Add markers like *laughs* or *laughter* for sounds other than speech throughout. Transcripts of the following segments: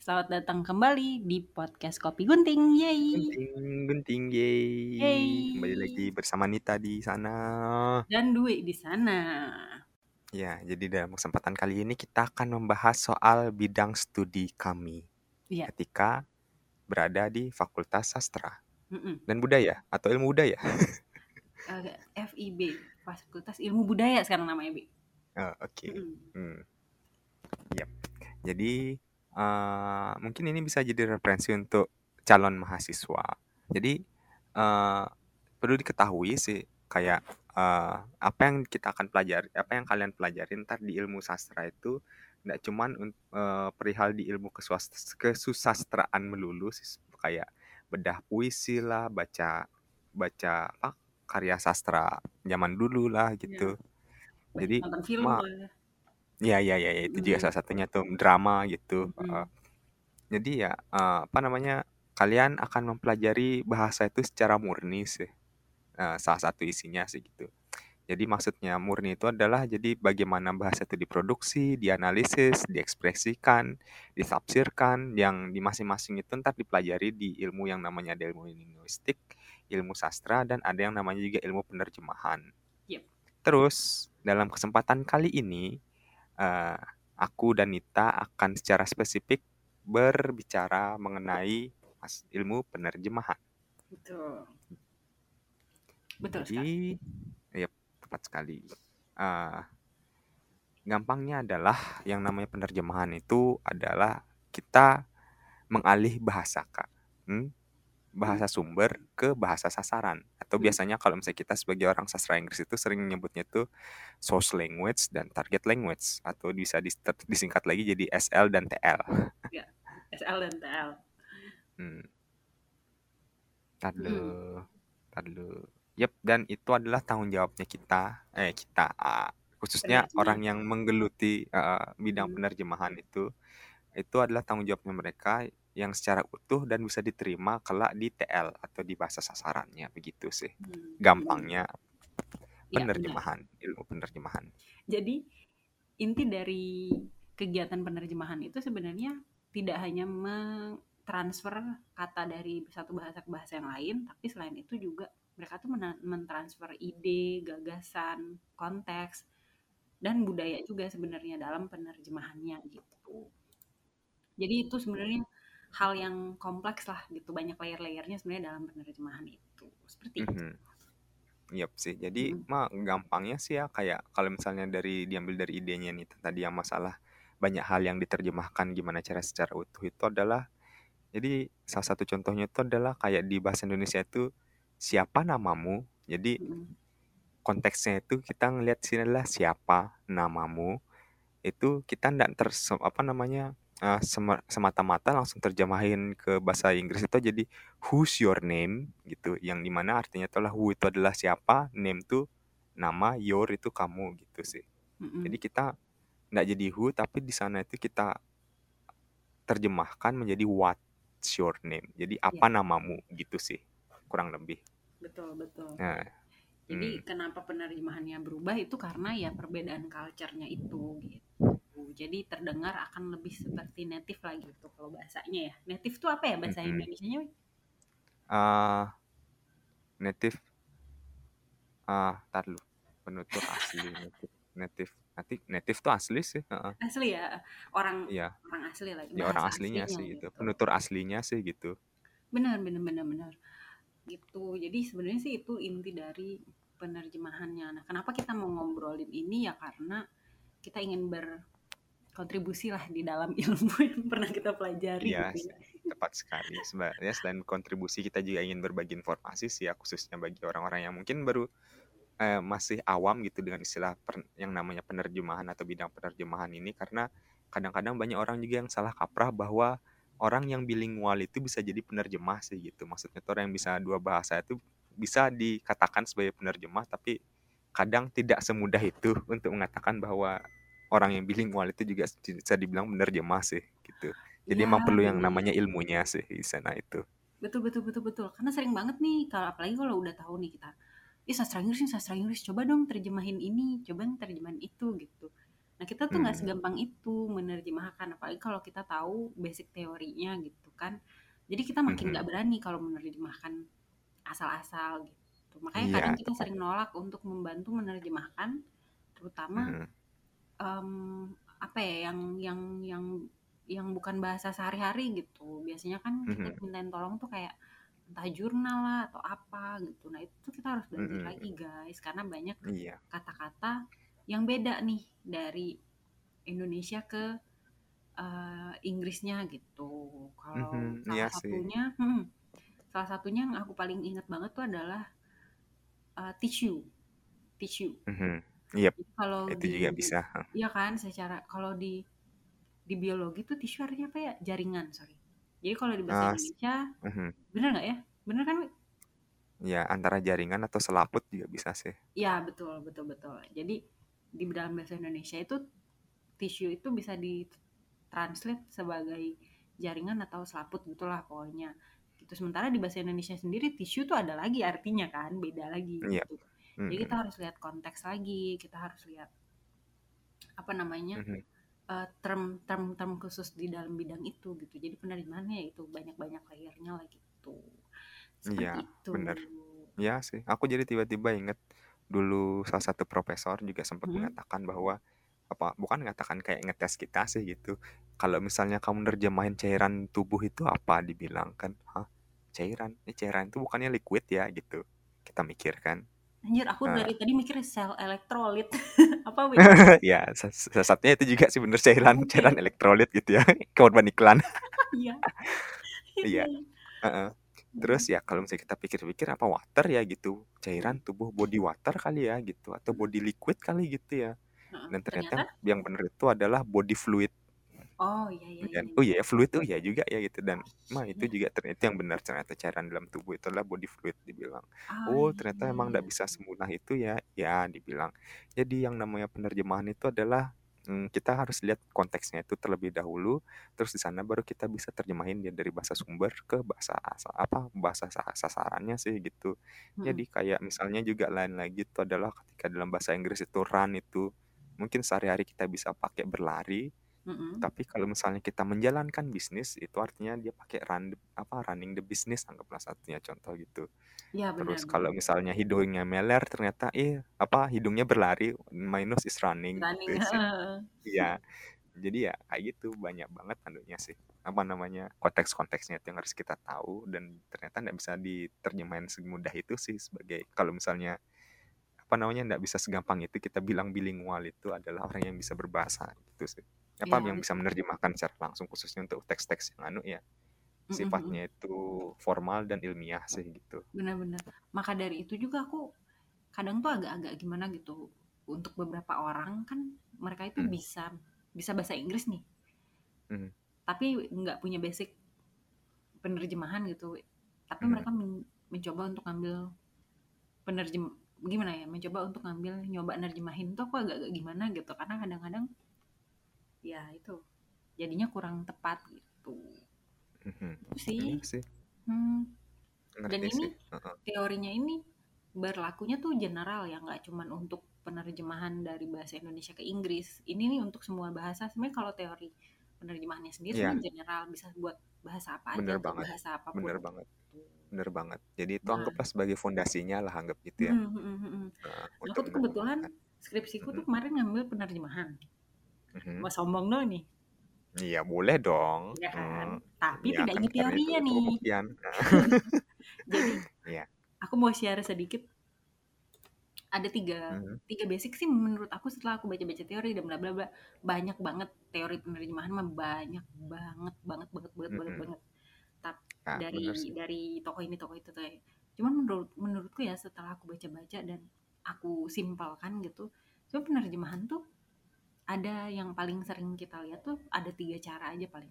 Selamat datang kembali di podcast Kopi Gunting. Yeay. Gunting, gunting, yeay. Yeay. Kembali lagi bersama Nita di sana. Dan Dwi di sana. Ya, jadi dalam kesempatan kali ini kita akan membahas soal bidang studi kami Iya. ketika berada di Fakultas Sastra Mm-mm. dan Budaya atau Ilmu Budaya. *laughs* FIB, Fakultas Ilmu Budaya sekarang namanya, Bi. Oh, Oke. Mm-mm. Hmm. Yap. Jadi eh, mungkin ini bisa jadi referensi untuk calon mahasiswa. Jadi eh, perlu diketahui sih kayak eh, apa yang kita akan pelajari, apa yang kalian pelajari ntar di ilmu sastra itu nggak cuman un- eh, perihal di ilmu kesuas- kesusastraan melulu sih kayak bedah puisi lah, baca baca apa karya sastra zaman dulu lah gitu. Banyak Jadi nonton film ma- lah. Ya, ya, ya, ya, itu juga salah satunya tuh drama gitu. Uh, jadi ya uh, apa namanya kalian akan mempelajari bahasa itu secara murni sih. Uh, salah satu isinya sih gitu. Jadi maksudnya murni itu adalah jadi bagaimana bahasa itu diproduksi, dianalisis, diekspresikan, ditafsirkan, yang di masing-masing itu ntar dipelajari di ilmu yang namanya ada ilmu linguistik, ilmu sastra, dan ada yang namanya juga ilmu penerjemahan. Yep. Terus dalam kesempatan kali ini eh, aku dan Nita akan secara spesifik berbicara mengenai ilmu penerjemahan. Betul. Betul sekali. Jadi, ya tepat sekali. Eh, gampangnya adalah yang namanya penerjemahan itu adalah kita mengalih bahasa kak, Hmm? Bahasa sumber ke bahasa sasaran. Atau Hmm. biasanya kalau misalnya kita sebagai orang sastra Inggris itu sering nyebutnya itu source language dan target language atau bisa dis- disingkat lagi jadi SL dan TL. SL dan TL. Hmm. Tar Hmm. dulu, tar dulu. Yep, dan itu adalah tanggung jawabnya kita, eh kita, ah, khususnya Penerjemah. orang yang menggeluti eh, bidang Hmm. penerjemahan itu, itu adalah tanggung jawabnya mereka yang secara utuh dan bisa diterima kelak di TL atau di bahasa sasarannya begitu sih. Hmm. Gampangnya Ya, benar. penerjemahan, ilmu penerjemahan. Jadi inti dari kegiatan penerjemahan itu sebenarnya tidak hanya mentransfer kata dari satu bahasa ke bahasa yang lain, tapi selain itu juga mereka tuh mentransfer ide, gagasan, konteks, dan budaya juga sebenarnya dalam penerjemahannya gitu. Jadi itu sebenarnya hal yang kompleks lah gitu, banyak layer-layernya sebenarnya dalam penerjemahan itu. Seperti itu. Mhm. Yap sih. Jadi Mm. mah gampangnya sih ya kayak kalau misalnya dari diambil dari idenya nih tadi yang masalah banyak hal yang diterjemahkan gimana cara secara utuh itu adalah jadi salah satu contohnya itu adalah kayak di bahasa Indonesia itu siapa namamu. Jadi Mm. konteksnya itu kita ngelihat sini adalah siapa namamu itu kita ndak ter apa namanya sema- semata-mata langsung terjemahin ke bahasa Inggris itu jadi who's your name? gitu. Yang di mana artinya itulah who itu adalah siapa? Name itu nama your itu kamu. Gitu sih. Mm-mm. jadi kita nggak jadi who tapi di sana itu kita terjemahkan menjadi what's your name? Jadi apa namamu? Gitu sih kurang lebih. Betul, betul. nah Jadi Hmm. kenapa penerjemahannya berubah itu karena ya perbedaan culture-nya itu gitu. Jadi terdengar akan lebih seperti native lagi gitu kalau bahasanya ya. Native itu apa ya bahasa Mm-mm. Indonesianya? Wi? ah native ah tar dulu penutur asli native native native native tuh asli sih heeh. Asli ya, orang iya orang asli lagi. ya orang bahasa aslinya sih aslinya gitu penutur aslinya sih gitu Benar, benar, benar, benar. Gitu. Jadi sebenarnya sih itu inti dari penerjemahannya. Nah, kenapa kita mau ngobrolin ini ya karena kita ingin berkontribusi lah di dalam *laughs* ilmu yang pernah kita pelajari Iya, gitu ya. tepat sekali. Sebenarnya selain kontribusi kita juga ingin berbagi informasi sih ya khususnya bagi orang-orang yang mungkin baru eh, masih awam gitu dengan istilah per- yang namanya penerjemahan atau bidang penerjemahan ini. Karena kadang-kadang banyak orang juga yang salah kaprah bahwa orang yang bilingual itu bisa jadi penerjemah sih gitu. Maksudnya tuh orang yang bisa dua bahasa itu bisa dikatakan sebagai penerjemah tapi kadang tidak semudah itu *laughs* untuk mengatakan bahwa orang yang bilingual itu juga bisa dibilang penerjemah sih gitu jadi Ya, emang perlu yang namanya ilmunya sih di sana itu Betul betul betul betul. Karena sering banget nih kalau apalagi kalau udah tahu nih kita, ih sastra Inggris nih sastra Inggris, coba dong terjemahin ini, coba terjemahin itu gitu. Nah, kita tuh nggak Hmm. segampang itu menerjemahkan, apalagi kalau kita tahu basic teorinya gitu kan. Jadi kita makin Mhm. nggak berani kalau menerjemahkan asal-asal gitu. Makanya kadang Iya, kita sering nolak untuk membantu menerjemahkan, terutama Mhm. Mmm, apa ya, yang yang yang yang bukan bahasa sehari-hari gitu. Biasanya kan kita Mhm. dimintain tolong tuh kayak entah jurnal lah atau apa gitu. Nah, itu tuh kita harus belajar Mhm. lagi, guys, karena banyak Iya. kata-kata yang beda nih dari Indonesia ke, eee, Inggrisnya gitu. Kalau Mhm. Iya salah sih. satunya mhm, salah satunya yang aku paling ingat banget tuh adalah, eee, tissue tissue. Mhm. Jadi kalau itu di juga bisa, iya kan, secara kalau di di biologi tuh tissue artinya apa ya? Jaringan, sorry. Jadi kalau di bahasa Ah, s Indonesia mhm. bener nggak ya? Bener kan? Ya, antara jaringan atau selaput juga bisa sih. Iya, betul betul betul. Jadi di dalam bahasa Indonesia itu tissue itu bisa ditranslate sebagai jaringan atau selaput gitulah pokoknya. Gitu. Sementara di bahasa Indonesia sendiri tissue tuh ada lagi artinya kan, beda lagi Iya. gitu. Jadi kita harus lihat konteks lagi, kita harus lihat apa namanya? Mhm. eee, term term term khusus di dalam bidang itu gitu. Jadi penerjemahannya ya itu banyak-banyak layer-nya lah gitu. Iya, itu. bener. Iya sih, aku jadi tiba-tiba inget dulu salah satu profesor juga sempat Mhm. mengatakan bahwa apa bukan mengatakan kayak ngetes kita sih gitu. Kalau misalnya kamu nerjemahin cairan tubuh itu apa? Dibilang kan, "Hah? Cairan? Ini cairan itu bukannya liquid ya?" Gitu. Kita mikir kan. Anjir, aku Eee dari tadi mikir sel elektrolit. *laughs* Apa, Wi? *laughs* Ya, satunya itu juga sih bener cairan cairan Oke. elektrolit gitu ya, *laughs* korban iklan. Iya. Iya heeh. Terus ya kalau misalnya kita pikir-pikir apa water ya gitu, cairan tubuh body water kali ya gitu, atau body liquid kali gitu ya. Dan ternyata ternyata? yang bener itu adalah body fluid. Oh, iya iya iya Dan, iya. oh iya ya fluid, oh iya juga ya gitu dan mah itu Iya. juga ternyata yang benar ternyata cairan dalam tubuh itu adalah body fluid dibilang. Oh, Oh, iya ternyata iya emang iya. nggak bisa semudah itu ya? Ya, dibilang. Jadi yang namanya penerjemahan itu adalah, mmm, kita harus lihat konteksnya itu terlebih dahulu, terus di sana baru kita bisa terjemahin dia dari bahasa sumber ke bahasa asa apa, bahasa sa sasarannya sih gitu. Mhm. Jadi kayak misalnya juga lain lagi itu adalah ketika dalam bahasa Inggris itu run itu, mungkin sehari-hari kita bisa pakai berlari, Mhm. tapi kalau misalnya kita menjalankan bisnis, itu artinya dia pakai run apa, running the business anggaplah satunya contoh gitu. Iya, benar Terus kalau misalnya hidungnya meler ternyata, eh, apa, hidungnya berlari, my nose is running Running, gitu. Iya. Jadi ya kayak gitu, banyak banget anunya sih, apa namanya, konteks-konteksnya itu yang harus kita tahu dan ternyata nggak bisa diterjemahin semudah itu sih sebagai kalau misalnya, apa namanya, nggak bisa segampang itu kita bilang bilingual itu adalah orang yang bisa berbahasa gitu sih. Apa, Iya, yang bisa menerjemahkan secara langsung khususnya untuk teks-teks yang anu ya, sifatnya itu formal dan ilmiah sih gitu. Benar benar. Maka dari itu juga aku kadang tuh agak-agak gimana gitu, untuk beberapa orang kan mereka itu Hmm. bisa bisa bahasa Inggris nih. Mhm. Tapi nggak punya basic penerjemahan gitu. Tapi Mhm. mereka men mencoba untuk ngambil penerjem gimana ya, mencoba untuk ngambil nyoba nerjemahin tuh aku agak-agak gimana gitu, karena kadang-kadang ya itu, jadinya kurang tepat gitu. Mhm. Itu sih. Iya sih. Hmm. Dan ini sih, heeh. teorinya ini berlakunya tuh general ya, nggak cuman untuk penerjemahan dari bahasa Indonesia ke Inggris. Ini nih untuk semua bahasa. Sebenarnya kalau teori penerjemahannya sendiri Iya. sebenarnya general, bisa buat bahasa apa aja Bener atau banget, bahasa apa pun. bener banget, bener banget. Jadi itu Nah. anggaplah sebagai fondasinya lah, anggap gitu ya. Mhm mhm mhm. Heeh, Nah, aku untuk tuh kebetulan skripsiku tuh Mhm. kemarin ngambil penerjemahan. Mhm. Mau sombong dong nih. Iya boleh dong, Iya kan? mmm, Tapi ya tidak kan ini teorinya nih. pembuktian. *laughs* Jadi Iya. aku mau share sedikit. Ada 3 Mhm. 3 basic sih menurut aku setelah aku baca-baca teori dan bla bla bla. Banyak banget teori penerjemahan mah banyak banget banget banget banget banget Mhm. banget. Tap Ah, dari dari tokoh ini tokoh itu tuh ya. Cuman menurut menurutku ya setelah aku baca-baca dan aku simpelkan gitu, cuma penerjemahan tuh ada yang paling sering kita lihat tuh ada 3 cara aja paling.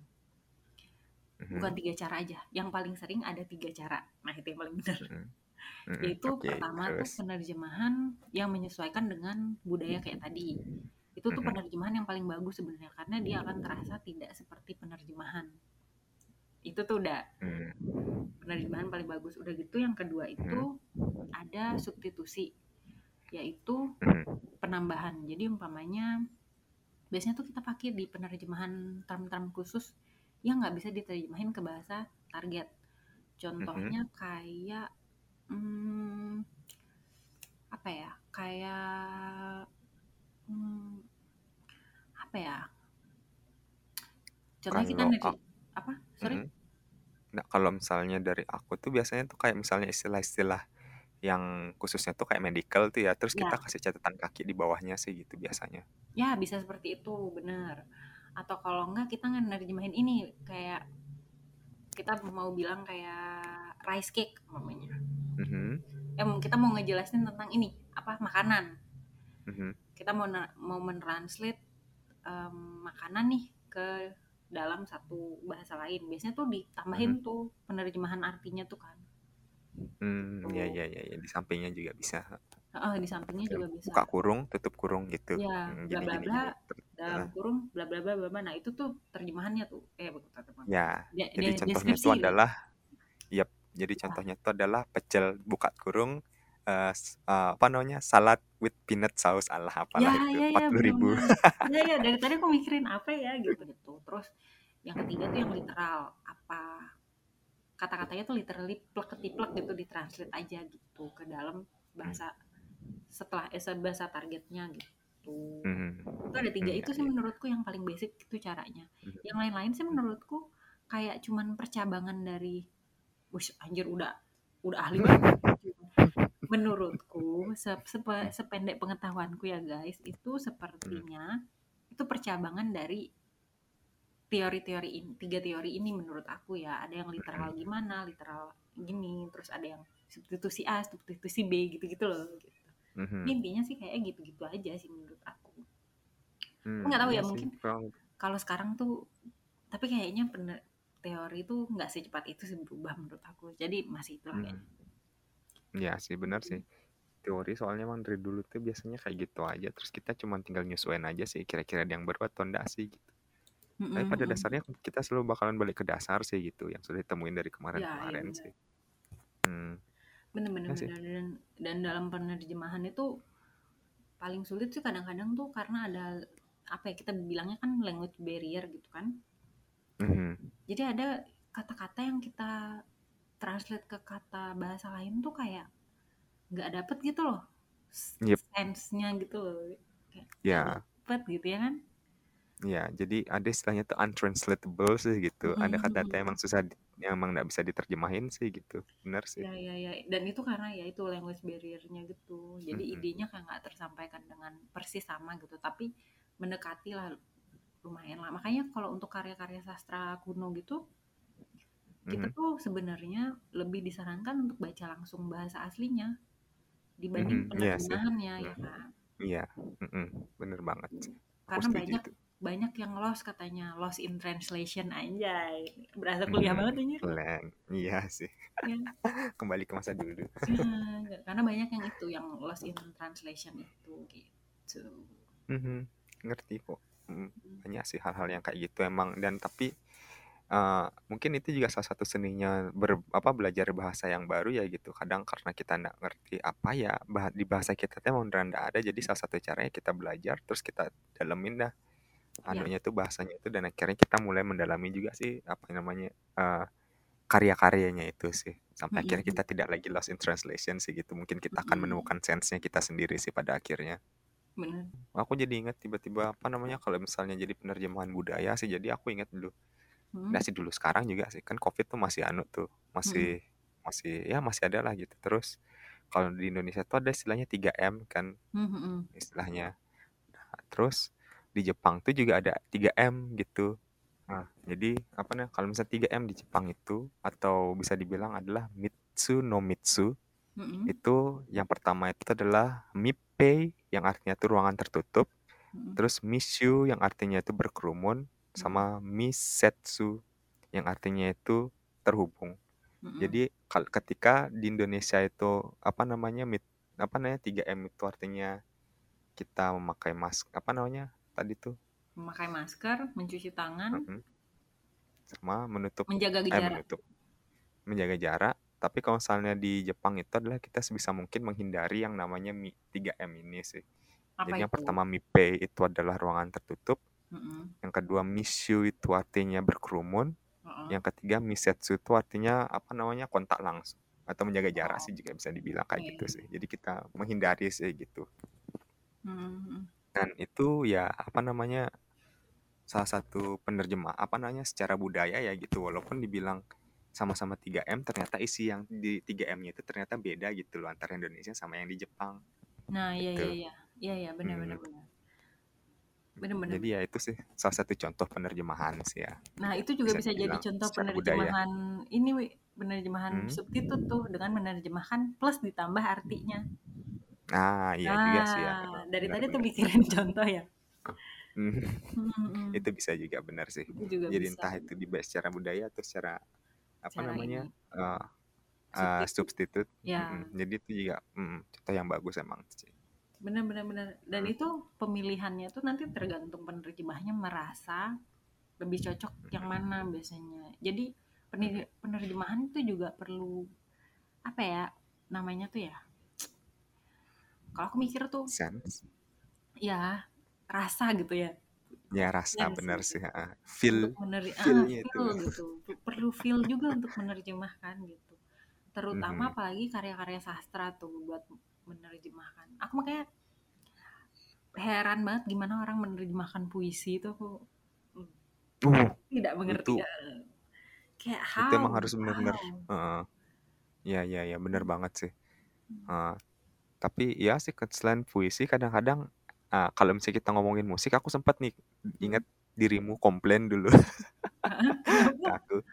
Bukan Mhm. 3 cara aja, yang paling sering ada 3 cara. Nah, itu yang paling benar. Mhm. *laughs* Mhm, Yaitu oke, pertama tuh terus? penerjemahan yang menyesuaikan dengan budaya kayak tadi. Itu tuh penerjemahan yang paling bagus sebenarnya karena dia akan terasa tidak seperti penerjemahan. Itu tuh udah penerjemahan paling bagus. Udah gitu yang kedua itu ada substitusi, yaitu penambahan. Jadi umpamanya biasanya tuh kita pakai di penerjemahan term-term khusus yang nggak bisa diterjemahin ke bahasa target. Contohnya kayak hmm, apa ya? Kayak hmm, apa ya? Contohnya kita nerj apa? Sorry? mhm. Nah, kalau misalnya dari aku tuh biasanya tuh kayak misalnya istilah-istilah yang khususnya tuh kayak medical tuh ya, terus kita Ya. kasih catatan kaki di bawahnya sih gitu biasanya. Ya, bisa seperti itu, bener. Atau kalau enggak kita nerjemahin ini kayak kita mau bilang kayak rice cake umpamanya. Mhm. Eh, kita mau ngejelasin tentang ini, apa makanan. Mhm. Kita mau mau mentranslate um, makanan nih ke dalam satu bahasa lain. Biasanya tuh ditambahin Mhm. tuh penerjemahan artinya tuh kan. Hmm, Tuh. ya ya ya ya, di sampingnya juga bisa. Heeh, di sampingnya juga bisa. Buka kurung, tutup kurung gitu. Iya, Hmm, bla gini bla gini bla gini. dalam Heeh. kurung bla bla bla bla bla. Nah, itu tuh terjemahannya tuh. Eh, bukan terjemahan. Ya, De jadi contohnya itu deskripsi gitu. adalah yap, jadi Apa? contohnya itu adalah pecel buka kurung eh, s- eh, apa namanya? salad with peanut sauce apalah Ya, itu ya, ya, 40 ribu. benar-benar. *laughs* Ya, ya, dari tadi aku mikirin apa ya gitu gitu. Terus yang ketiga tuh yang literal, apa kata-katanya tuh literally plek ketiplek gitu ditranslate aja gitu ke dalam bahasa setelah eh, bahasa targetnya gitu. Mhm. Itu ada tiga Hmm, itu ya, sih ya. menurutku yang paling basic itu caranya. Mhm. Yang lain-lain sih menurutku kayak cuman percabangan dari Wih, anjir udah udah ahli banget. *laughs* Menurutku sep- sepe- sependek pengetahuanku ya guys, itu sepertinya itu percabangan dari teori-teori ini, tiga teori ini menurut aku ya. Ada yang literal gimana, literal gini, terus ada yang substitusi A, substitusi B gitu-gitu loh. Gitu. Mhm. Intinya sih kayak gitu-gitu aja sih menurut aku. Hmm, nggak tahu iya ya, sih, mungkin Kalau sekarang tuh, tapi kayaknya bener, teori tuh nggak secepat itu sih berubah menurut aku. Jadi masih itulah Hmm. kayaknya. Iya sih benar sih. Teori soalnya emang dari dulu tuh biasanya kayak gitu aja. Terus kita cuma tinggal nyesuaiin aja sih kira-kira ada yang baru atau enggak sih gitu. Tapi pada dasarnya kita selalu bakalan balik ke dasar sih gitu yang sudah ditemuin dari Ya, kemarin-kemarin iya sih. Hmm. bener-bener Ya dan dan dalam penerjemahan itu paling sulit sih kadang-kadang tuh karena ada apa ya kita bilangnya kan language barrier gitu kan Mhm. jadi ada kata-kata yang kita translate ke kata bahasa lain tuh kayak nggak dapet gitu loh Yep. sense-nya gitu loh kayak Ya, dapet gitu ya kan ya. Jadi ada istilahnya tuh untranslatable sih gitu. Ada Mm-mm, kata-kata mm-mm. emang susah, di- yang emang nggak bisa diterjemahin sih gitu. Benar sih. ya ya ya dan itu karena ya itu language barrier-nya gitu jadi Mhm. idenya kayak nggak tersampaikan dengan persis sama gitu tapi mendekati lah lumayan lah makanya kalau untuk karya-karya sastra kuno gitu kita tuh sebenarnya lebih disarankan untuk baca langsung bahasa aslinya dibanding Mhm, Iya penerjemahannya ya kan Iya. Mhm. Bener banget. Aku karena setuju banyak itu. Banyak yang lost katanya lost in translation anjay berasa kuliah Mhm. banget anjir Keren. Iya sih. ya. *laughs* Kembali ke masa dulu. Ya, karena banyak yang itu yang lost in translation itu gitu Mhm. Ngerti kok. Mm, Banyak sih hal-hal yang kayak gitu emang dan tapi eh, mungkin itu juga salah satu seninya ber, apa belajar bahasa yang baru ya gitu. Kadang karena kita nggak ngerti apa ya bah- di bahasa kita nggak ada. Jadi salah satu caranya kita belajar terus kita dalemin dah ya anunya tuh bahasanya itu dan akhirnya kita mulai mendalami juga sih apa namanya eh, karya-karyanya itu sih. Sampai akhirnya Mm-mm. kita tidak lagi lost in translation sih gitu. Mungkin kita akan menemukan sense-nya kita sendiri sih pada akhirnya. Bener. Aku jadi ingat tiba-tiba apa namanya kalau misalnya jadi penerjemahan budaya sih jadi aku ingat dulu. Hmm. Nah sih dulu sekarang juga sih kan covid tuh masih anu tuh masih masih ya masih ada lah gitu. Terus kalau di Indonesia tuh ada istilahnya 3M kan. Mm-mm. istilahnya. Nah, terus di Jepang tuh juga ada 3M gitu nah jadi apa nih kalau misalnya 3M di Jepang itu atau bisa dibilang adalah Mitsu no Mitsu Mm-mm. itu yang pertama itu adalah Mippei yang artinya itu ruangan tertutup Mm-mm. terus Mishu yang artinya itu berkerumun sama Misetsu yang artinya itu terhubung Mm-mm. jadi kal- ketika di Indonesia itu apa namanya mit apa namanya 3M itu artinya kita memakai mask apa namanya tadi tuh memakai masker mencuci tangan Mhm. sama menutup menjaga eh jarak menutup menjaga jarak tapi kalau misalnya di Jepang itu adalah kita sebisa mungkin menghindari yang namanya mi- 3M ini sih Apa Jadi yang itu? pertama mipe itu adalah ruangan tertutup. Mm-mm. Yang kedua mishu itu artinya berkerumun. Yang ketiga misetsu itu artinya apa namanya kontak langsung atau menjaga jarak Oh, sih juga bisa dibilang kayak oke. gitu sih. Jadi kita menghindari sih gitu. Mm-mm. Dan itu ya apa namanya salah satu penerjemah apa namanya secara budaya ya gitu walaupun dibilang sama-sama 3M ternyata isi yang di 3M-nya itu ternyata beda gitu loh antara Indonesia sama yang di Jepang Nah, iya gitu. iya iya. Iya iya benar Hmm. benar benar. Benar benar. Jadi ya itu sih salah satu contoh penerjemahan sih ya. Nah, itu juga Bisa bisa jadi contoh secara budaya. penerjemahan ini, Wi. Penerjemahan Hmm. subtitut tuh dengan menerjemahkan plus ditambah artinya. Nah, iya juga sih ya. Nah, dari tadi tuh Benar-benar. mikirin *laughs* contoh ya. Hmm, itu bisa juga benar sih. Itu juga Jadi bisa. entah itu dibahas secara budaya atau secara apa Cara namanya ini eh, eh, subtitut. substitut. Ya, Mm-mm. Jadi itu juga mm, contoh yang bagus emang sih. benar benar benar. Dan Hmm. itu pemilihannya tuh nanti tergantung penerjemahnya merasa lebih cocok yang mana biasanya. Jadi pener- penerjemahan itu juga perlu apa ya namanya tuh ya? Kalau aku mikir tuh Sense. ya rasa gitu ya. Ya Ya rasa nggak benar sih? sih. heeh. Feel Untuk meneri ah, itu. feel gitu. Perlu feel juga untuk menerjemahkan gitu. Terutama Mhm. apalagi karya-karya sastra tuh buat menerjemahkan. Aku makanya heran banget gimana orang menerjemahkan puisi itu aku mm, Uh, tidak mengerti. itu eh, Kayak itu how emang harus gitu, benar-benar heeh. Ya ya ya benar Hmm. banget sih. Hmm. Tapi ya sih selain puisi kadang-kadang ah, kalau misalnya kita ngomongin musik aku sempat nih ingat dirimu komplain dulu Kenapa? *laughs* aku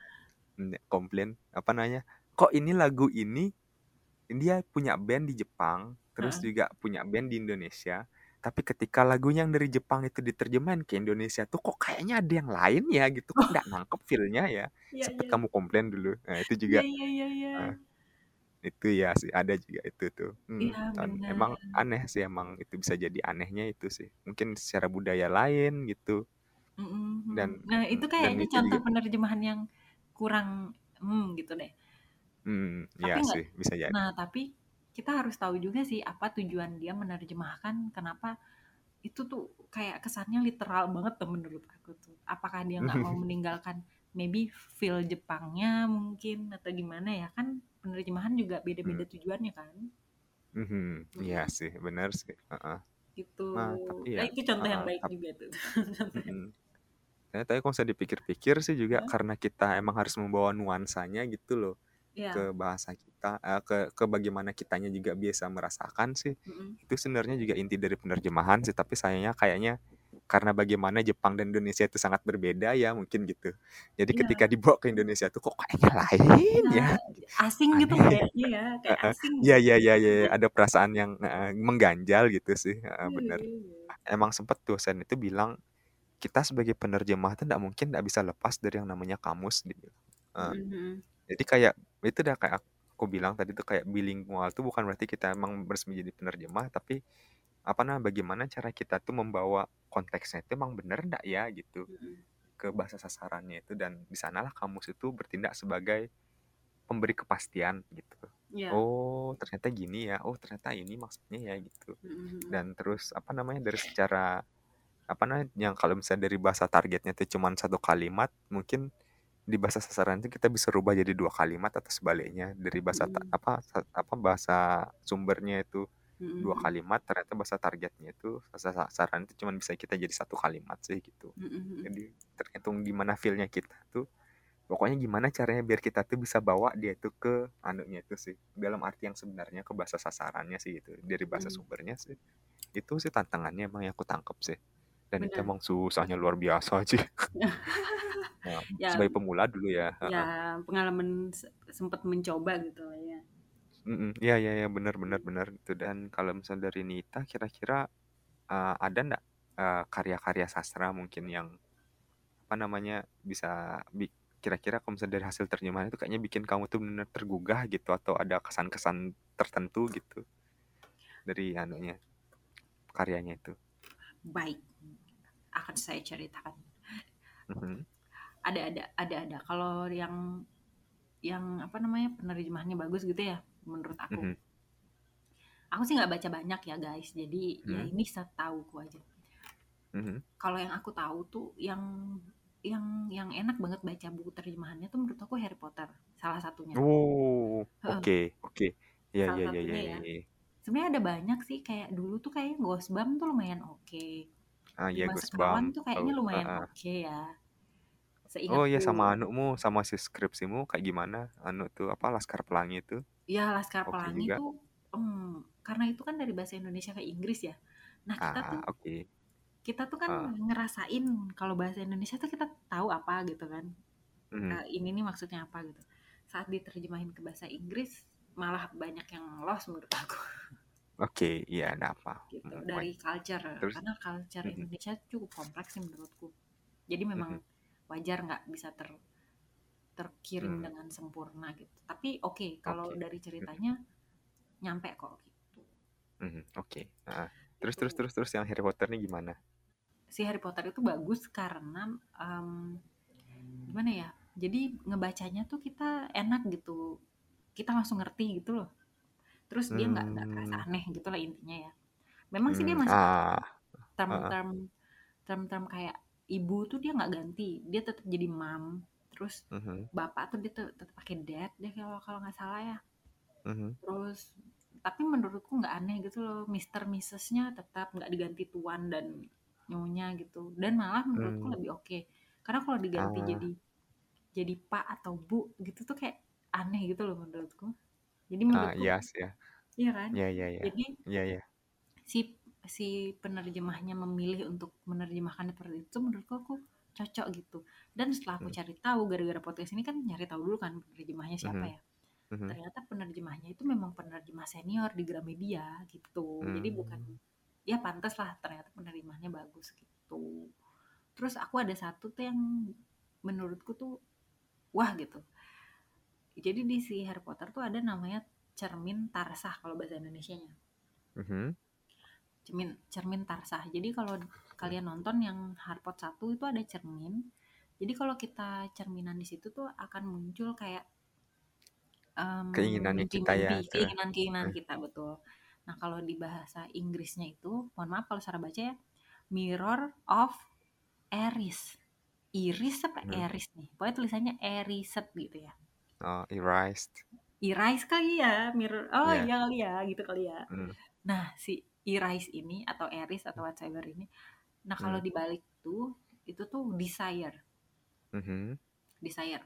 Mm, komplain apa namanya kok ini lagu ini dia punya band di Jepang terus Heeh. juga punya band di Indonesia tapi ketika lagunya yang dari Jepang itu diterjemahin ke Indonesia tuh kok kayaknya ada yang lain ya gitu kok *laughs* nggak nangkep feel-nya ya iya sempet iya. kamu komplain dulu nah itu juga iya iya iya. ah, itu ya sih ada juga itu tuh Hmm, Iya dan benar. emang aneh sih emang itu bisa jadi anehnya itu sih mungkin secara budaya lain gitu Mm-mm. dan Nah, itu kayaknya contoh juga penerjemahan yang kurang hmm gitu deh. hmm, Tapi ya nggak sih bisa jadi Nah, tapi kita harus tahu juga sih apa tujuan dia menerjemahkan, kenapa itu tuh kayak kesannya literal banget tuh menurut aku tuh. Apakah dia nggak mau *laughs* meninggalkan maybe feel Jepangnya mungkin atau gimana ya kan penerjemahan juga beda-beda Hmm, tujuannya kan. mhm, iya Mm-mm. sih benar sih Heeh. Gitu. nah tapi Nah, ya itu contoh yang heeh, baik juga tuh. Yang-. Nah, tapi kalau saya dipikir-pikir sih juga karena kita emang harus membawa nuansanya gitu loh Iya. ke bahasa kita eh, ke ke bagaimana kitanya juga biasa merasakan sih Mm-mm. itu sebenarnya juga inti dari penerjemahan sih tapi sayangnya kayaknya karena bagaimana Jepang dan Indonesia itu sangat berbeda ya mungkin gitu jadi Iya. ketika dibawa ke Indonesia tuh kok kayaknya lain Iya, ya asing gitu kayaknya ya, kayak asing ya gitu. ya ya ada perasaan yang eh, mengganjal gitu sih Iya, iya, iya. emang sempet dosen itu bilang kita sebagai penerjemah itu tidak mungkin tidak bisa lepas dari yang namanya kamus gitu. Eh, Mm-mm. jadi kayak itu udah kayak aku bilang tadi tuh kayak bilingual tuh bukan berarti kita emang harus menjadi penerjemah tapi apa nah bagaimana cara kita tuh membawa konteksnya itu emang bener enggak ya gitu ke bahasa sasarannya itu dan di sanalah kamus itu bertindak sebagai pemberi kepastian gitu. Iya. Oh, ternyata gini ya. Oh, ternyata ini maksudnya ya gitu. Dan terus apa namanya dari secara apa namanya yang kalau misalnya dari bahasa targetnya itu cuma satu kalimat, mungkin di bahasa sasaran itu kita bisa rubah jadi dua kalimat atau sebaliknya dari bahasa Mm-mm. apa apa bahasa sumbernya itu dua Mm-mm. kalimat ternyata bahasa targetnya itu bahasa sasaran itu cuma bisa kita jadi satu kalimat sih gitu Mm-mm. jadi tergantung gimana feelnya kita tuh pokoknya gimana caranya biar kita tuh bisa bawa dia itu ke anunya itu sih dalam arti yang sebenarnya ke bahasa sasarannya sih gitu dari bahasa Mm. sumbernya sih itu sih tantangannya emang yang aku tangkep sih dan itu Benar. emang susahnya luar biasa *laughs* sih *laughs* Nah, Ya, sebagai pemula dulu ya ya pengalaman se- sempat mencoba gitu ya. Mm-mm. Iya iya iya benar benar benar itu dan kalau misalnya dari Nita kira-kira eh, ada ndak eh, karya-karya sastra mungkin yang apa namanya bisa bi- kira-kira kalau misalnya dari hasil terjemahan itu kayaknya bikin kamu tuh benar tergugah gitu atau ada kesan-kesan tertentu gitu dari anunya karyanya itu. Baik, akan saya ceritakan. Mhm. Ada ada ada ada. Kalau yang yang apa namanya penerjemahannya bagus gitu ya, menurut aku. Mhm. Aku sih nggak baca banyak ya guys, jadi ya Hmm. ini setauku aja. Mhm. Kalau yang aku tahu tuh yang yang yang enak banget baca buku terjemahannya tuh menurut aku Harry Potter salah satunya. Oh, oke oke. Ya ya ya ya ya ya. ya. Sebenarnya ada banyak sih kayak dulu tuh kayak Ghostbump tuh lumayan oke. Ah, iya Sekawan tuh kayaknya lumayan heeh. oke ya. Oh iya sama anumu, sama si skripsimu kayak gimana? Anu tuh apa Laskar Pelangi itu? Ya Laskar Oke Pelangi juga. tuh hmm, karena itu kan dari bahasa Indonesia ke Inggris ya. Nah, kita Ah, tuh oke. kita tuh kan Heeh. ngerasain kalau bahasa Indonesia tuh kita tahu apa gitu kan. Mhm. Eh, ini nih maksudnya apa gitu. Saat diterjemahin ke bahasa Inggris malah banyak yang lost menurut aku Oke, iya ada apa? gitu Hmm, dari culture Terus? karena culture Mhm. Indonesia cukup kompleks sih menurutku. Jadi memang Mhm. wajar nggak bisa ter terkirim Hmm. dengan sempurna gitu. Tapi oke kalau Oke. dari ceritanya nyampe kok gitu. Mhm, oke. Heeh. Terus Itu terus terus terus yang Harry Potter nih gimana? si Harry Potter itu bagus karena em, gimana ya? Jadi ngebacanya tuh kita enak gitu. Kita langsung ngerti gitu loh. Terus dia nggak nggak kerasa Hmm. aneh gitu lah intinya ya. Memang sih dia Hmm, masih ah, term-term term-term kayak ibu tuh dia nggak ganti. Dia tetap jadi mom. Terus Mhm. bapak tuh dia tuh tetap pakai dad deh kalau kalau nggak salah ya. Mhm. Terus tapi menurutku nggak aneh gitu loh. Mister Mrs.-nya tetap nggak diganti tuan dan nyonya gitu. Dan malah menurutku Hmm. lebih oke. Karena kalau diganti Ah. jadi jadi pak atau bu gitu tuh kayak aneh gitu loh menurutku. Jadi Ah, menurutku iya sih ya. iya kan? Iya iya iya. Jadi Iya iya. si si penerjemahnya memilih untuk menerjemahkan seperti itu menurutku aku cocok gitu. Dan setelah aku Hmm. cari tahu gara-gara podcast ini kan nyari tahu dulu kan penerjemahnya siapa Mhm. ya. Mhm. Ternyata penerjemahnya itu memang penerjemah senior di Gramedia gitu. Jadi bukan Hmm. ya pantas lah ternyata penerjemahnya bagus gitu. Terus aku ada satu tuh yang menurutku tuh wah gitu. Jadi di si Harry Potter tuh ada namanya cermin tarsah kalau bahasa Indonesianya. Mhm. Cermin cermin tarsah. Jadi kalau kalian nonton yang Harry Potter 1 itu ada cermin. Jadi kalau kita cerminan di situ tuh akan muncul kayak em, Keinginannya kita ya, mimpi-mimpi, tuh. keinginan-keinginan Hmm. kita betul. Nah kalau di bahasa Inggrisnya itu, mohon maaf kalau salah baca ya, Mirror of Eris. Iris apa Mhm. Eris nih? Pokoknya tulisannya Eriset gitu ya. Oh, erased. Iris kali ya, mirror. Oh Iya. iya kali ya, gitu kali ya. Hmm. Nah, si Iris ini atau Eris atau whatever ini, nah kalau Hmm. dibalik tuh, itu tuh desire, Mhm. desire.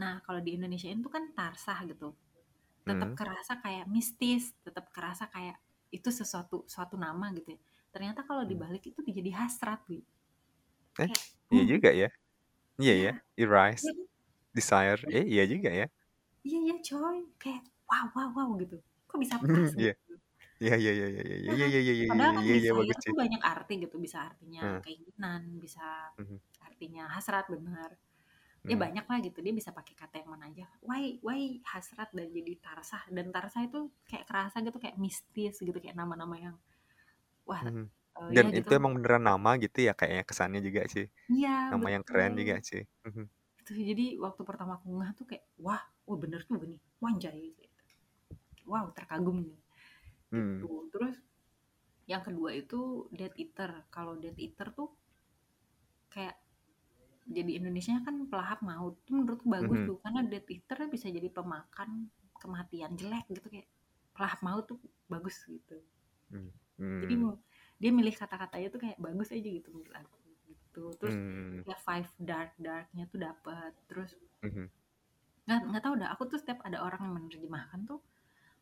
Nah, kalau di Indonesia itu kan tarsah gitu. Tetap Hmm. kerasa kayak mistis, tetap kerasa kayak itu sesuatu suatu nama gitu ya. Ternyata kalau Hmm. dibalik itu jadi hasrat, Wi. Eh, Kayak, iya uh, juga ya. Iya iya, ya. Erased. iya kan? Desire. Iya, Eh, iya juga ya. iya, iya coy. Kayak wow, wow, wow gitu. Kok bisa pas Iya. gitu? Iya iya iya iya iya Ya iya kan? iya iya iya Padahal kan iya iya desire bagus sih. banyak arti gitu. Bisa artinya Hmm. keinginan, bisa Mhm. artinya hasrat benar. Ya Hmm. banyak lah gitu. Dia bisa pakai kata yang mana aja. Why, why hasrat dan jadi tarsah. Dan tarsah itu kayak kerasa gitu kayak mistis gitu. Kayak nama-nama yang wah Mhm. eh, Dan ya itu gitu. emang beneran nama gitu ya kayaknya kesannya juga sih. Iya Nama yang keren betul. juga sih. Mhm. Gitu. Jadi waktu pertama aku ngeh tuh kayak wah, oh bener tuh nih. Wanjay. Gitu. Wow, terkagum nih. Hmm. Gitu. Terus yang kedua itu Death Eater. Kalau Death Eater tuh kayak jadi Indonesia kan pelahap maut. Itu menurutku bagus Mhm. tuh karena Death Eater bisa jadi pemakan kematian jelek gitu kayak pelahap maut tuh bagus gitu. Hmm. Jadi Hmm. dia milih kata-katanya tuh kayak bagus aja gitu menurut aku gitu. Terus Hmm. ya Five Dark Darknya tuh dapat. Terus Mhm. nggak nggak tahu dah aku tuh setiap ada orang yang menerjemahkan tuh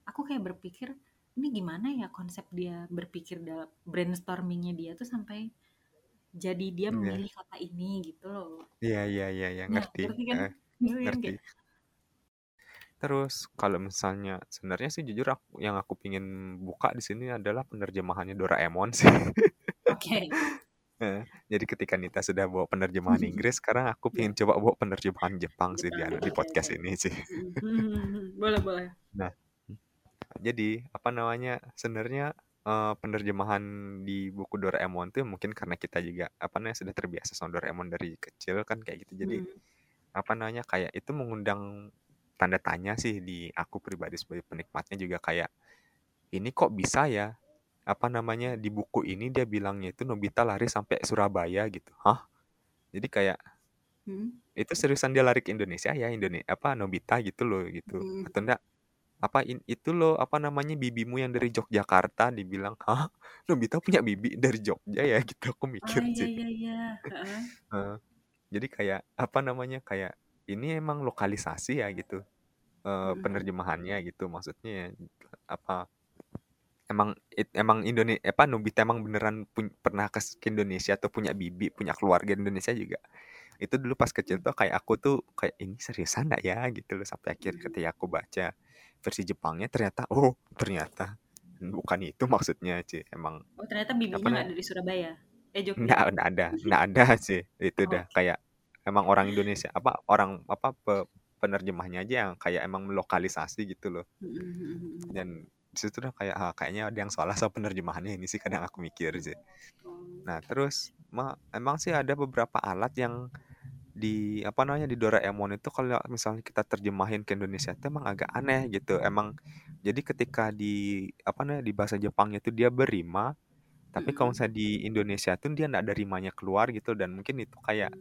aku kayak berpikir ini gimana ya konsep dia berpikir dalam brainstormingnya dia tuh sampai jadi dia Iya. memilih kata ini gitu loh. Iya iya iya iya Nah, ngerti. ngerti kan? *laughs* Ngerti kan ngerti. kayak Terus kalau misalnya sebenarnya sih jujur aku yang aku pingin buka di sini adalah penerjemahannya Doraemon sih. Oke. Heeh. *laughs* Jadi ketika Nita sudah bawa penerjemahan *laughs* Inggris, sekarang aku Iya. pengen coba bawa penerjemahan Jepang sih di di podcast ini sih. Hmm, boleh boleh. Nah, jadi apa namanya? Sebenarnya eh, penerjemahan di buku Doraemon tuh mungkin karena kita juga apa namanya sudah terbiasa sama Doraemon dari kecil kan kayak gitu. Jadi Hmm. apa namanya kayak itu mengundang tanda tanya sih di aku pribadi sebagai penikmatnya juga kayak ini kok bisa ya? Apa namanya di buku ini dia bilangnya itu Nobita lari sampai Surabaya gitu. Hah? Jadi kayak Hmm. itu seriusan dia lari ke Indonesia ya Indonesia apa Nobita gitu loh gitu Hmm. atau enggak apa in, itu loh apa namanya bibimu yang dari Yogyakarta dibilang hah Nobita punya bibi dari Jogja ya gitu aku mikir iya sih iya iya. Heeh. Heeh. jadi kayak apa namanya kayak ini emang lokalisasi ya gitu Hmm. penerjemahannya gitu maksudnya ya, apa emang it- emang Indonesia apa Nobita emang beneran pun- pernah ke, ke Indonesia atau punya bibi punya keluarga Indonesia juga itu dulu pas kecil tuh kayak aku tuh kayak ini seriusan nggak ya gitu loh sampai akhir Hmm. ketika aku baca versi Jepangnya ternyata oh ternyata bukan itu maksudnya sih emang Oh ternyata bibinya nggak dari Surabaya. Eh Jogja. nggak nggak ada nggak ada sih itu Oh, dah kayak emang orang Indonesia apa orang apa pe- penerjemahnya aja yang kayak emang melokalisasi gitu loh Hmm, hmm, hmm, hmm. dan di situ udah kayak ah, kayaknya ada yang salah sama penerjemahannya ini sih kadang aku mikir sih Oh. nah terus ma- emang sih ada beberapa alat yang di apa namanya di Doraemon itu kalau misalnya kita terjemahin ke Indonesia itu emang agak aneh gitu emang jadi ketika di apa namanya di bahasa Jepangnya itu dia berima tapi kalau misalnya di Indonesia tuh dia nggak ada rimanya keluar gitu dan mungkin itu kayak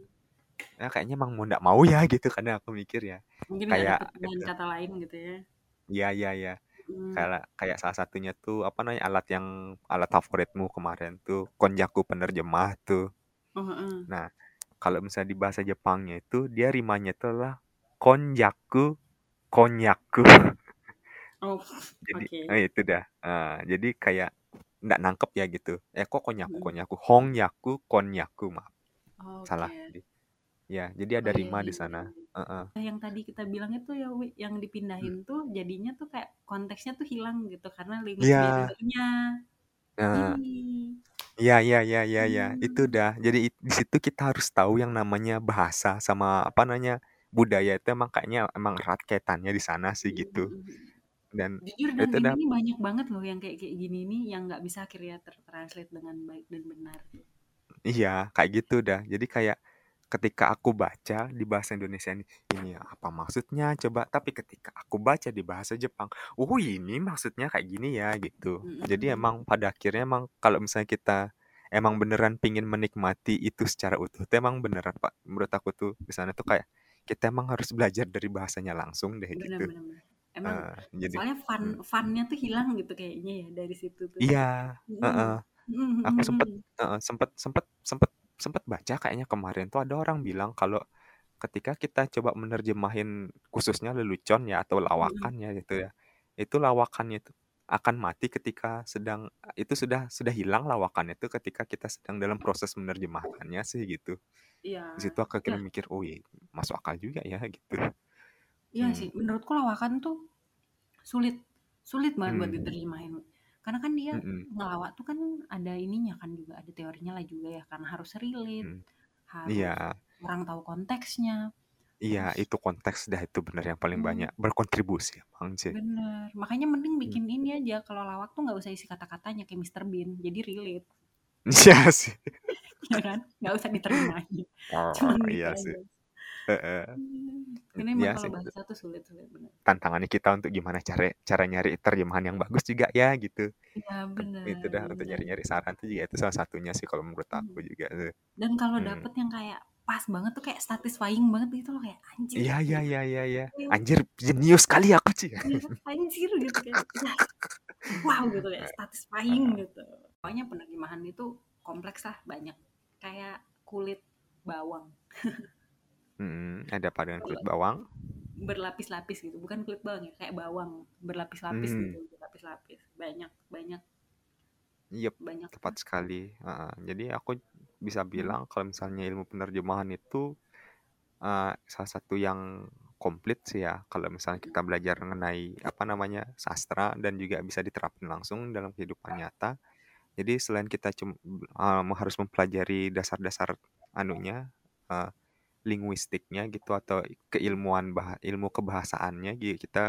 ya kayaknya emang mau nggak mau ya *laughs* gitu karena aku mikir ya Mungkin kayak bahan kata lain gitu ya. ya ya ya Hmm. kayak kayak salah satunya tuh apa namanya alat yang alat favoritmu kemarin tuh konjaku penerjemah tuh Oh, heeh. nah kalau misalnya di bahasa Jepangnya itu dia rimanya itu adalah konjaku konyaku Oh, *laughs* jadi oke. eh, itu dah Eh, jadi kayak nggak nangkep ya gitu eh kok konyaku Hmm. konyaku hongyaku konyaku maaf salah Oke. Jadi, ya jadi ada Oh iya rima iya di iya. sana Heeh. iya. Yang tadi kita bilang itu ya Wi, yang Hmm. dipindahin tuh jadinya tuh kayak konteksnya tuh hilang gitu karena Iya. gendernya. Heeh. Ini. Iya iya iya iya iya itu Hmm. dah jadi it- di situ kita harus tahu yang namanya bahasa sama apa namanya budaya itu emang kayaknya emang erat kaitannya di sana sih Hmm, gitu hmm, hmm. dan Jujur dan itu ini dah nih banyak banget loh yang kayak kayak gini nih yang nggak bisa akhirnya tertranslate dengan baik dan benar. iya kayak gitu dah jadi kayak ketika aku baca di bahasa Indonesia ini ini apa maksudnya coba tapi ketika aku baca di bahasa Jepang oh ini maksudnya kayak gini ya gitu jadi emang pada akhirnya emang kalau misalnya kita emang beneran pingin menikmati itu secara utuh itu emang beneran pak menurut aku tuh di sana tuh kayak kita emang harus belajar dari bahasanya langsung deh Benar gitu benar. benar. Emang Eh, jadi soalnya fun hmm. funnya tuh hilang gitu kayaknya ya dari situ tuh. iya heeh. Hmm, aku sempet heeh, sempet sempet sempet sempet baca kayaknya kemarin tuh ada orang bilang kalau ketika kita coba menerjemahin khususnya lelucon ya atau Hmm. lawakannya gitu ya itu lawakannya itu akan mati ketika sedang itu sudah sudah hilang lawakannya itu ketika kita sedang dalam proses menerjemahkannya sih gitu Iya. di situ aku akhirnya Ya, mikir oh iya masuk akal juga ya gitu iya hmm. sih. Menurutku lawakan tuh sulit sulit banget buat Hmm. diterjemahin. Karena kan dia Mm-mm. ngelawak tuh kan ada ininya kan juga ada teorinya lah juga ya karena harus relate, Hmm. harus iya orang tahu konteksnya. iya Terus itu konteks dah itu bener yang paling hmm, banyak berkontribusi emang sih bener. Makanya mending Hmm. bikin ini aja kalau lawak tuh nggak usah isi kata-katanya kayak Mr. Bean. Jadi relate, *laughs* iya sih *laughs* ya kan? Nggak usah diterjemahin. oh Cuman gitu iya aja. sih Heeh. Hmm, emang ya kalau bahasa tuh sulit-sulit bener. tantangannya kita untuk gimana cara cara nyari terjemahan yang bagus juga ya gitu Iya Kan itu bener dah untuk bener. nyari-nyari saran tuh juga itu salah satunya sih kalau menurut Hmm. aku juga tuh. Dan kalau Hmm. dapet yang kayak pas banget tuh kayak satisfying banget gitu loh kayak anjir iya iya iya iya iya Iya, anjir jenius kali aku sih iya, anjir gitu kayak ya, wow gitu kayak satisfying gitu. Pokoknya penerjemahan itu kompleks lah banyak. Kayak kulit bawang *laughs* Hmm, ada apa dengan kulit bawang berlapis-lapis gitu, bukan kulit bawang ya, kayak bawang berlapis-lapis hmm gitu, berlapis-lapis. Banyak banyak iya banyak tepat sekali Heeh. jadi aku bisa Hmm. bilang kalau misalnya ilmu penerjemahan itu eh, salah satu yang komplit sih ya kalau misalnya kita belajar mengenai apa namanya sastra dan juga bisa diterapkan langsung dalam kehidupan nyata jadi selain kita cuma harus mempelajari dasar-dasar anunya eh, linguistiknya gitu atau keilmuan bah ilmu kebahasaannya gitu kita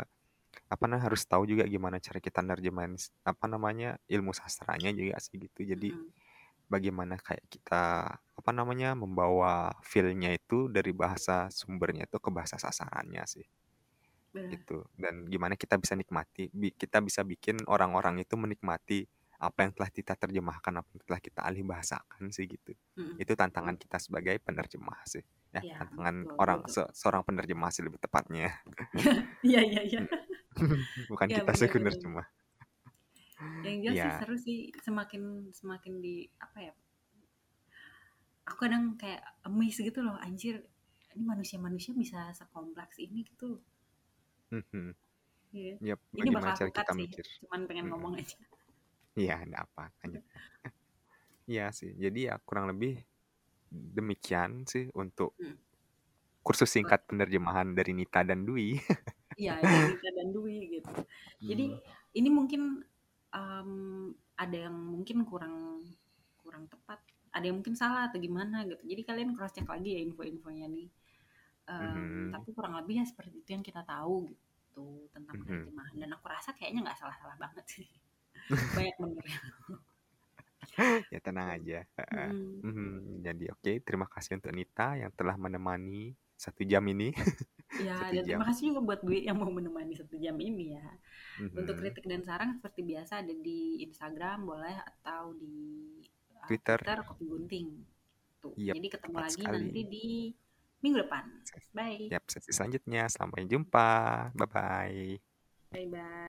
apa namanya harus tahu juga gimana cara kita nerjemahin apa namanya ilmu sastranya juga sih gitu jadi Mm-mm. bagaimana kayak kita apa namanya membawa feel-nya itu dari bahasa sumbernya itu ke bahasa sasarannya sih Benar. gitu dan gimana kita bisa nikmati bi- kita bisa bikin orang-orang itu menikmati apa yang telah kita terjemahkan apa yang telah kita alih bahasakan sih gitu Mm-mm. itu tantangan kita sebagai penerjemah sih ya Ya, tantangan betul, orang betul. se- seorang penerjemah sih lebih tepatnya Iya, iya, iya. *laughs* bukan Ya, kita sih penerjemah Yang jelas sih ya seru sih semakin semakin di apa ya? Aku kadang kayak amazed gitu loh, anjir. Ini manusia-manusia bisa sekompleks ini gitu. Mhm. Iya. Yap, Ini bakal cara kita sih. mikir Cuman pengen Mm-mm. ngomong aja. Iya, ada apa? Lanjut. *laughs* Iya sih. Jadi ya kurang lebih demikian sih untuk Hmm. kursus singkat penerjemahan dari Nita dan Dwi. Iya, *laughs* dari Rita dan Dwi gitu. Jadi Hmm. ini mungkin em, ada yang mungkin kurang kurang tepat, ada yang mungkin salah atau gimana gitu. Jadi kalian cross check lagi ya info-infonya nih. Em, Mhm. Tapi kurang lebih ya seperti itu yang kita tahu gitu tentang Mhm. penerjemahan. Dan aku rasa kayaknya nggak salah-salah banget sih. *laughs* Banyak benernya. Ya tenang aja. Heeh. Mm. Mhm. Jadi oke, terima kasih untuk Nita yang telah menemani satu jam ini. *laughs* Ya, Satu dan jam. terima kasih juga buat Dwi yang mau menemani satu jam ini ya. Untuk Mhm. kritik dan saran seperti biasa ada di Instagram boleh atau di uh, Twitter. Twitter Kopi Gunting. Tuh. Yap, Jadi ketemu tepat lagi sekali. nanti di minggu depan. Bye. Yap, sesi selanjutnya. Sampai jumpa. Bye bye. Bye bye.